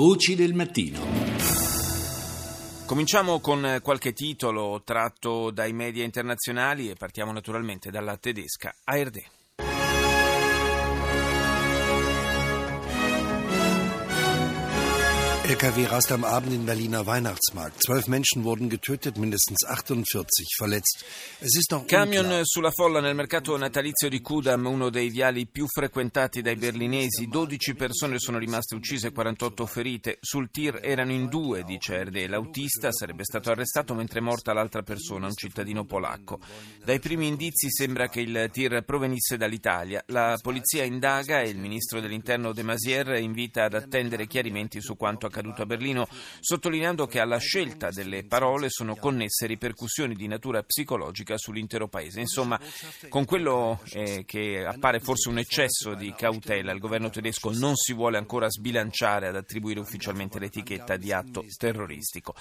Voci del mattino. Cominciamo con qualche titolo tratto dai media internazionali e partiamo naturalmente dalla tedesca ARD. LKW rast am Abend in Berliner Weihnachtsmarkt. Zwölf Menschen wurden getötet, mindestens 48 verletzt. Es ist noch Camion unklar. sulla folla nel mercato natalizio di Kudam, uno dei viali più frequentati dai berlinesi. 12 persone sono rimaste uccise e 48 ferite. Sul tir erano in due, dice RD. L'autista sarebbe stato arrestato mentre è morta l'altra persona, un cittadino polacco. Dai primi indizi sembra che il tir provenisse dall'Italia. La polizia indaga e il ministro dell'interno De Masier invita ad attendere chiarimenti su quanto accaduto a Berlino, sottolineando che alla scelta delle parole sono connesse ripercussioni di natura psicologica sull'intero paese. Insomma, con quello eh, che appare forse un eccesso di cautela, il governo tedesco non si vuole ancora sbilanciare ad attribuire ufficialmente l'etichetta di atto terroristico.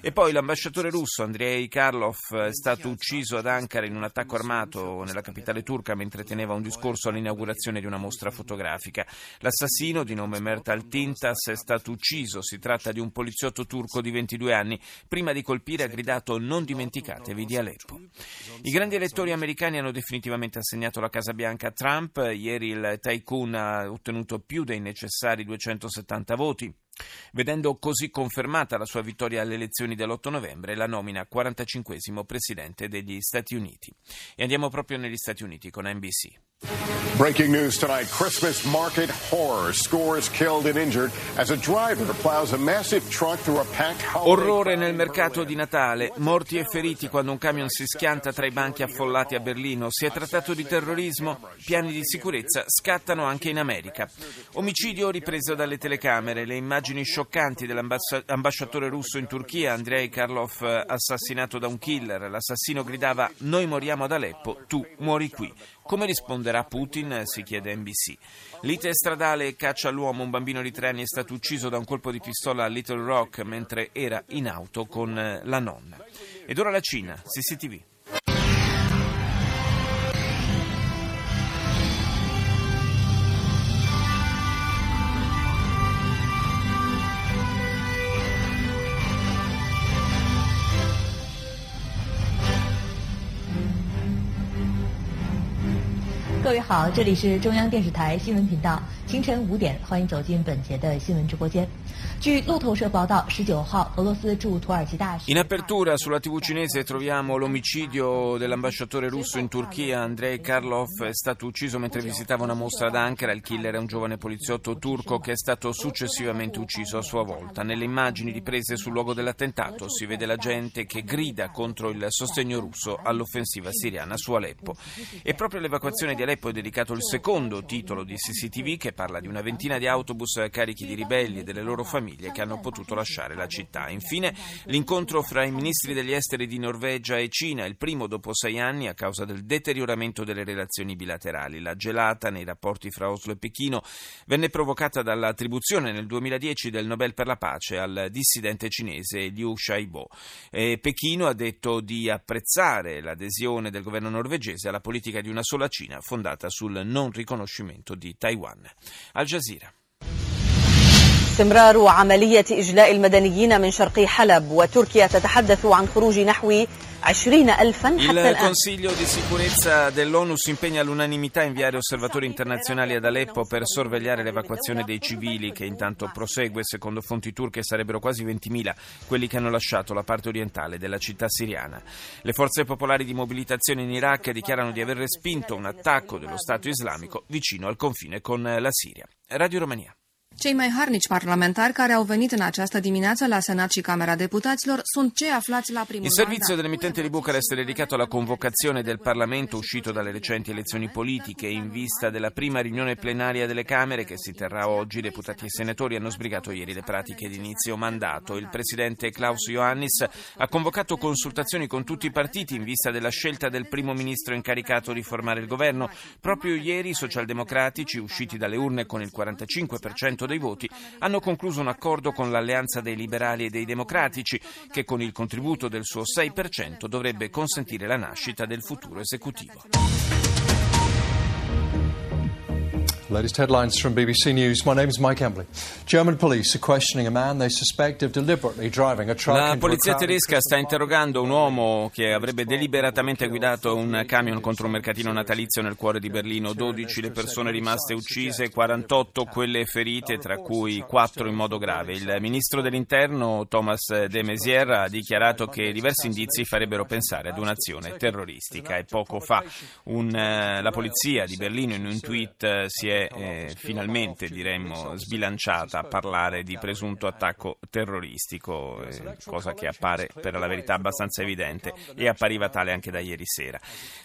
E poi l'ambasciatore russo Andrei Karlov è stato ucciso ad Ankara in un attacco armato nella capitale turca mentre teneva un discorso all'inaugurazione di una mostra fotografica. L'assassino di nome Mert Altintas è stato ucciso, si tratta di un poliziotto turco di 22 anni, prima di colpire ha gridato non dimenticatevi di Aleppo. I grandi elettori americani hanno definitivamente assegnato la Casa Bianca a Trump, ieri il tycoon ha ottenuto più dei necessari 270 voti. Vedendo così confermata la sua vittoria alle elezioni dell'8 novembre, la nomina 45 presidente degli Stati Uniti. E andiamo proprio negli Stati Uniti con NBC. Breaking news tonight Christmas market horror. Scores killed and injured as a driver plows a massive truck through a packed holiday Orrore nel mercato di Natale, morti e feriti quando un camion si schianta tra i banchi affollati a Berlino. Si è trattato di terrorismo? Piani di sicurezza scattano anche in America. Omicidio ripreso dalle telecamere, le immagini scioccanti dell'ambasciatore russo in Turchia, Andrei Karlov, assassinato da un killer. L'assassino gridava noi moriamo ad Aleppo, tu muori qui. Come risponderà Putin? si chiede NBC. Lite stradale caccia all'uomo, un bambino di tre anni è stato ucciso da un colpo di pistola a Little Rock mentre era in auto con eh, la nonna. Ed ora la Cina, CCTV. “位好，这里是中央电视台新闻频道，清晨五点，欢迎走进本节的新闻直播间。据路透社报道，十九号，俄罗斯驻土耳其大使 In apertura sulla TV cinese troviamo l'omicidio dell'ambasciatore russo in Turchia, Andrei Karlov, è stato ucciso mentre visitava una mostra ad Ankara. Il killer è un giovane poliziotto turco che è stato successivamente ucciso a sua volta. Nelle immagini riprese sul luogo dell'attentato si vede la gente che grida contro il sostegno russo all'offensiva siriana su Aleppo. E proprio all'evacuazione di Aleppo è dedicato il secondo titolo di CCTV che parla di una ventina di autobus carichi di ribelli e delle loro famiglie che hanno potuto lasciare la città. Infine l'incontro fra i ministri degli esteri di Norvegia e Cina, il primo dopo sei anni a causa del deterioramento delle relazioni bilaterali. La gelata nei rapporti fra Oslo e Pechino venne provocata dall'attribuzione nel 2010 del Nobel per la pace al dissidente cinese Liu. E Pechino ha detto di apprezzare l'adesione del governo norvegese alla politica di una sola Cina fondata sul non riconoscimento di Taiwan. Al Jazeera. استمرار عملية إجلاء المدنيين من شرقي حلب وتركيا تتحدث عن خروج نحو 20 ألفا حتى Il الآن Consiglio di sicurezza dell'ONU si impegna all'unanimità a inviare osservatori internazionali ad Aleppo per sorvegliare l'evacuazione dei civili che intanto prosegue. Secondo fonti turche sarebbero quasi 20.000 quelli che hanno lasciato la parte orientale della città siriana. Le forze popolari di mobilitazione in Iraq dichiarano di aver respinto un attacco dello Stato islamico vicino al confine con la Siria. Radio Romania. Cei mai harnici parlamentari care au venit în această dimineață la Senat și Camera Deputaților sunt cei aflați la primul Il servizio dell'emittente di Bucarest è dedicato alla convocazione del Parlamento uscito dalle recenti elezioni politiche in vista della prima riunione plenaria delle Camere che si terrà oggi. Deputati e senatori hanno sbrigato ieri le pratiche di inizio mandato. Il presidente Klaus Ioannis ha convocato consultazioni con tutti i partiti in vista della scelta del primo ministro incaricato di formare il governo. Proprio ieri i socialdemocratici, usciti dalle urne con il 45% dei voti, hanno concluso un accordo con l'Alleanza dei Liberali e dei Democratici che con il contributo del suo 6% dovrebbe consentire la nascita del futuro esecutivo. Latest headlines from BBC News. My name is Mike Embley. German police are questioning a man they suspect of deliberately driving a truck La polizia tedesca sta interrogando un uomo che avrebbe deliberatamente guidato un camion contro un mercatino natalizio nel cuore di Berlino. 12 le persone rimaste uccise, 48 quelle ferite, tra cui 4 in modo grave. Il ministro dell'interno Thomas de Maizière ha dichiarato che diversi indizi farebbero pensare ad un'azione terroristica. E poco fa un, eh, la polizia di Berlino in un tweet si è eh, finalmente diremmo sbilanciata a parlare di presunto attacco terroristico, eh, cosa che appare per la verità abbastanza evidente e appariva tale anche da ieri sera.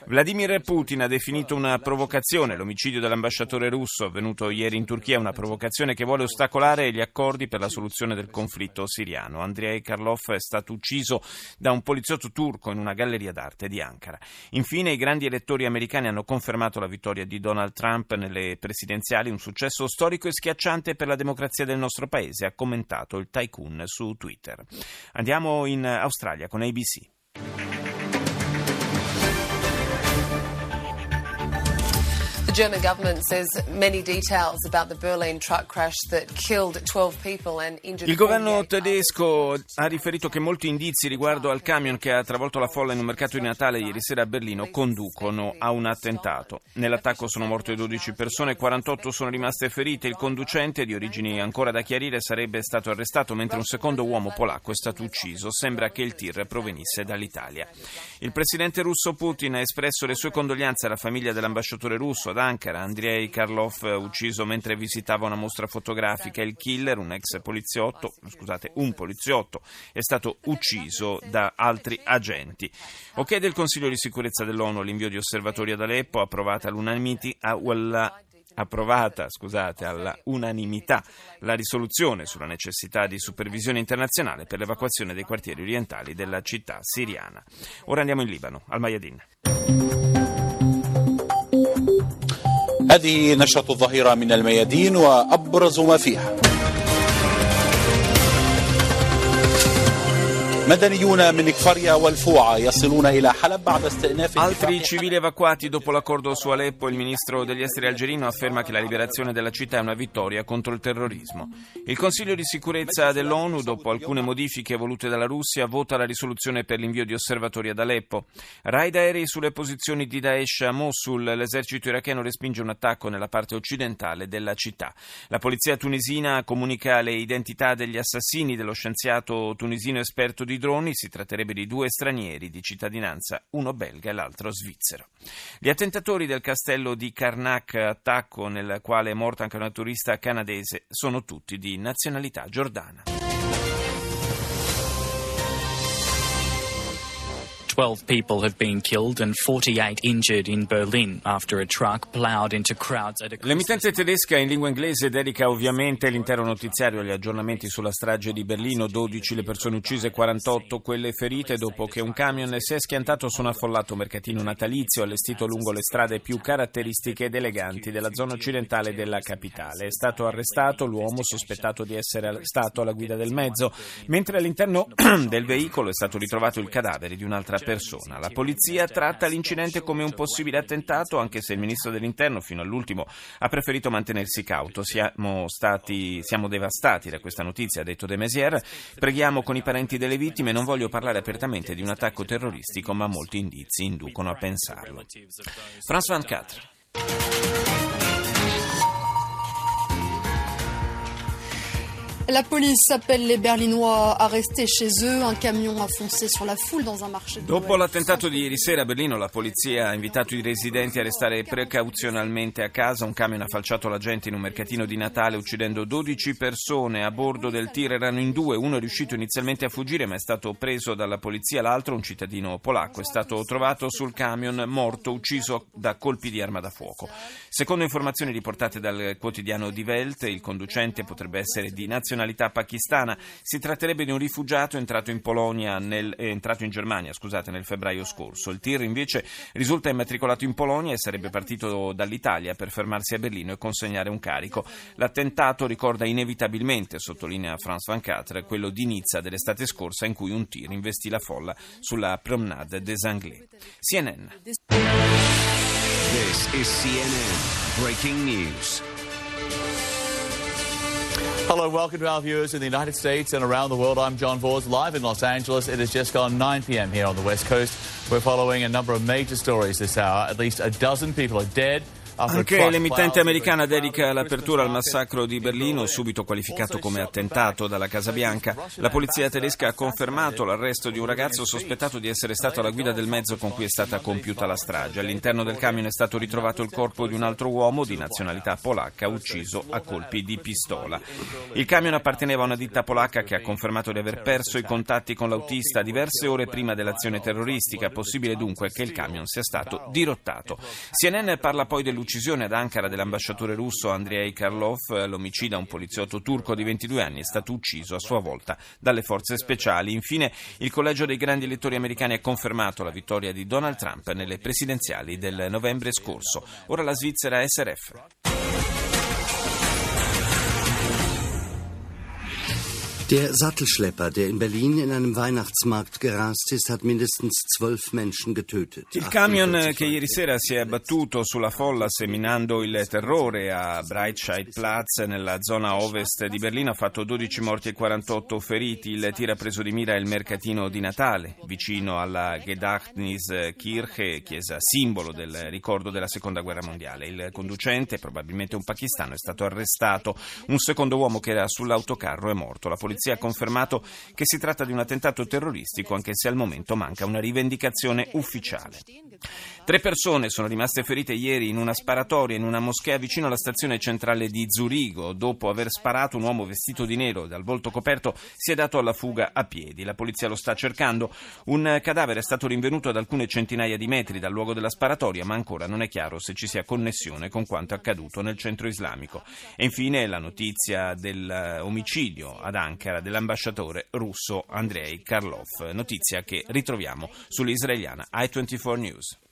Vladimir Putin ha definito una provocazione l'omicidio dell'ambasciatore russo avvenuto ieri in Turchia, una provocazione che vuole ostacolare gli accordi per la soluzione del conflitto siriano. Andrei Karlov è stato ucciso da un poliziotto turco in una galleria d'arte di Ankara. Infine i grandi elettori americani hanno confermato la vittoria di Donald Trump nelle presidenziali, un successo storico e schiacciante per la democrazia del nostro paese, ha commentato il tycoon su Twitter. Andiamo in Australia con ABC. German government says many details about the Berlin truck crash that killed 12 people and injured Il governo tedesco ha riferito che molti indizi riguardo al camion che ha travolto la folla in un mercato di Natale ieri sera a Berlino conducono a un attentato. Nell'attacco sono morte 12 persone, 48 sono rimaste ferite. Il conducente, di origini ancora da chiarire, sarebbe stato arrestato mentre un secondo uomo polacco è stato ucciso. Sembra che il tir provenisse dall'Italia. Il presidente russo Putin ha espresso le sue condoglianze alla famiglia dell'ambasciatore russo ad Ankara, Andrei Karlov, ucciso mentre visitava una mostra fotografica. Il killer, un ex poliziotto, scusate, un poliziotto, è stato ucciso da altri agenti. Ok del Consiglio di sicurezza dell'ONU l'invio di osservatori ad Aleppo, approvata all'unanimità approvata scusate, alla la risoluzione sulla necessità di supervisione internazionale per l'evacuazione dei quartieri orientali della città siriana. Ora andiamo in Libano, al Mayadin. هذه نشرة الظهيرة من الميادين وأبرز ما فيها. Altri civili evacuati dopo l'accordo su Aleppo, il ministro degli esteri algerino afferma che la liberazione della città è una vittoria contro il terrorismo. Il Consiglio di sicurezza dell'ONU, dopo alcune modifiche volute dalla Russia, vota la risoluzione per l'invio di osservatori ad Aleppo. Raid aerei sulle posizioni di Daesh a Mosul, l'esercito iracheno respinge un attacco nella parte occidentale della città. La polizia tunisina comunica le identità degli assassini dello scienziato tunisino esperto di droni, si tratterebbe di due stranieri di cittadinanza, uno belga e l'altro svizzero. Gli attentatori del castello di Karnak, attacco nel quale è morta anche una turista canadese, sono tutti di nazionalità giordana. 12 people have been killed and 48 injured in Berlin after a truck plowed into crowds at a L'emittente tedesca in lingua inglese dedica ovviamente l'intero notiziario agli aggiornamenti sulla strage di Berlino, 12 le persone uccise, 48 quelle ferite dopo che un camion si è schiantato su un affollato mercatino natalizio allestito lungo le strade più caratteristiche ed eleganti della zona occidentale della capitale. È stato arrestato l'uomo sospettato di essere stato alla guida del mezzo, mentre all'interno del veicolo è stato ritrovato il cadavere di un'altra persona persona. La polizia tratta l'incidente come un possibile attentato, anche se il ministro dell'interno fino all'ultimo ha preferito mantenersi cauto. Siamo, stati, siamo devastati da questa notizia, ha detto De Maizière. Preghiamo con i parenti delle vittime, non voglio parlare apertamente di un attacco terroristico, ma molti indizi inducono a pensarlo. France 24. La police appelle les Berlinois à rester chez eux. Un camion a foncé sur la foule dans un marché. Dopo l'attentato di ieri sera a Berlino, la polizia ha invitato i residenti a restare precauzionalmente a casa. Un camion ha falciato la gente in un mercatino di Natale, uccidendo 12 persone. A bordo del tir erano in due. Uno è riuscito inizialmente a fuggire, ma è stato preso dalla polizia. L'altro, un cittadino polacco, è stato trovato sul camion morto, ucciso da colpi di arma da fuoco. Secondo informazioni riportate dal quotidiano Die Welt, il conducente potrebbe essere di nazionalità nazionalità pakistana. Si tratterebbe di un rifugiato entrato in, nel, eh, entrato in Germania scusate, nel febbraio scorso. Il tir invece risulta immatricolato in Polonia e sarebbe partito dall'Italia per fermarsi a Berlino e consegnare un carico. L'attentato ricorda inevitabilmente, sottolinea France 24, quello di Nizza dell'estate scorsa in cui un tir investì la folla sulla Promenade des Anglais. CNN. This is CNN Breaking News. Hello, welcome to our viewers in the United States and around the world. I'm John Vors, live in Los Angeles. It has just gone 9 p.m. here on the West Coast. We're following a number of major stories this hour. At least a dozen people are dead. Anche l'emittente americana dedica l'apertura al massacro di Berlino, subito qualificato come attentato dalla Casa Bianca. La polizia tedesca ha confermato l'arresto di un ragazzo sospettato di essere stato alla guida del mezzo con cui è stata compiuta la strage. All'interno del camion è stato ritrovato il corpo di un altro uomo di nazionalità polacca ucciso a colpi di pistola. Il camion apparteneva a una ditta polacca che ha confermato di aver perso i contatti con l'autista diverse ore prima dell'azione terroristica. Possibile dunque che il camion sia stato dirottato. CNN parla poi dell'uccisione l'uccisione ad Ankara dell'ambasciatore russo Andrei Karlov, l'omicida, un poliziotto turco di 22 anni, è stato ucciso a sua volta dalle forze speciali. Infine, il collegio dei grandi elettori americani ha confermato la vittoria di Donald Trump nelle presidenziali del novembre scorso. Ora la Svizzera SRF. Der Sattelschlepper, der in Berlin in einem Weihnachtsmarkt gerast ist, hat mindestens zwölf Menschen getötet. Il camion che ieri sera si è abbattuto sulla folla seminando il terrore a Breitscheidplatz nella zona ovest di Berlino ha fatto 12 morti e 48 feriti. Il tir ha preso di mira il mercatino di Natale vicino alla Gedächtniskirche, chiesa simbolo del ricordo della seconda guerra mondiale. Il conducente, probabilmente un pakistano, è stato arrestato. Un secondo uomo che era sull'autocarro è morto. La polizia polizia ha confermato che si tratta di un attentato terroristico, anche se al momento manca una rivendicazione ufficiale. Tre persone sono rimaste ferite ieri in una sparatoria in una moschea vicino alla stazione centrale di Zurigo. Dopo aver sparato, un uomo vestito di nero dal volto coperto si è dato alla fuga a piedi. La polizia lo sta cercando. Un cadavere è stato rinvenuto ad alcune centinaia di metri dal luogo della sparatoria, ma ancora non è chiaro se ci sia connessione con quanto accaduto nel centro islamico. E infine la notizia dell'omicidio ad Ankara dell'ambasciatore russo Andrei Karlov, notizia che ritroviamo sull'israeliana i24 News.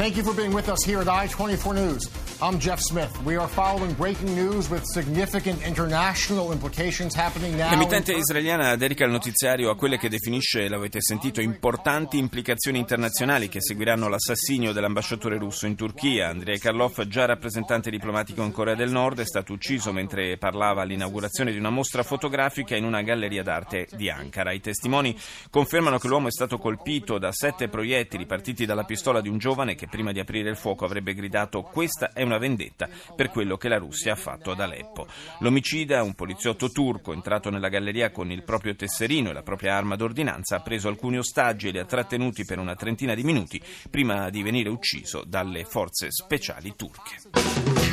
Thank you for being with us here at I-24 News. I'm Jeff Smith. We are following breaking news with significant international implications happening now. L'emittente israeliana dedica il notiziario a quelle che definisce, l'avete sentito, importanti implicazioni internazionali che seguiranno l'assassinio dell'ambasciatore russo in Turchia. Andrei Karlov, già rappresentante diplomatico in Corea del Nord, è stato ucciso mentre parlava all'inaugurazione di una mostra fotografica in una galleria d'arte di Ankara. I testimoni confermano che l'uomo è stato colpito da sette proiettili partiti dalla pistola di un giovane che prima di aprire il fuoco avrebbe gridato questa è una vendetta per quello che la Russia ha fatto ad Aleppo. L'omicida, un poliziotto turco entrato nella galleria con il proprio tesserino e la propria arma d'ordinanza, ha preso alcuni ostaggi e li ha trattenuti per una trentina di minuti prima di venire ucciso dalle forze speciali turche.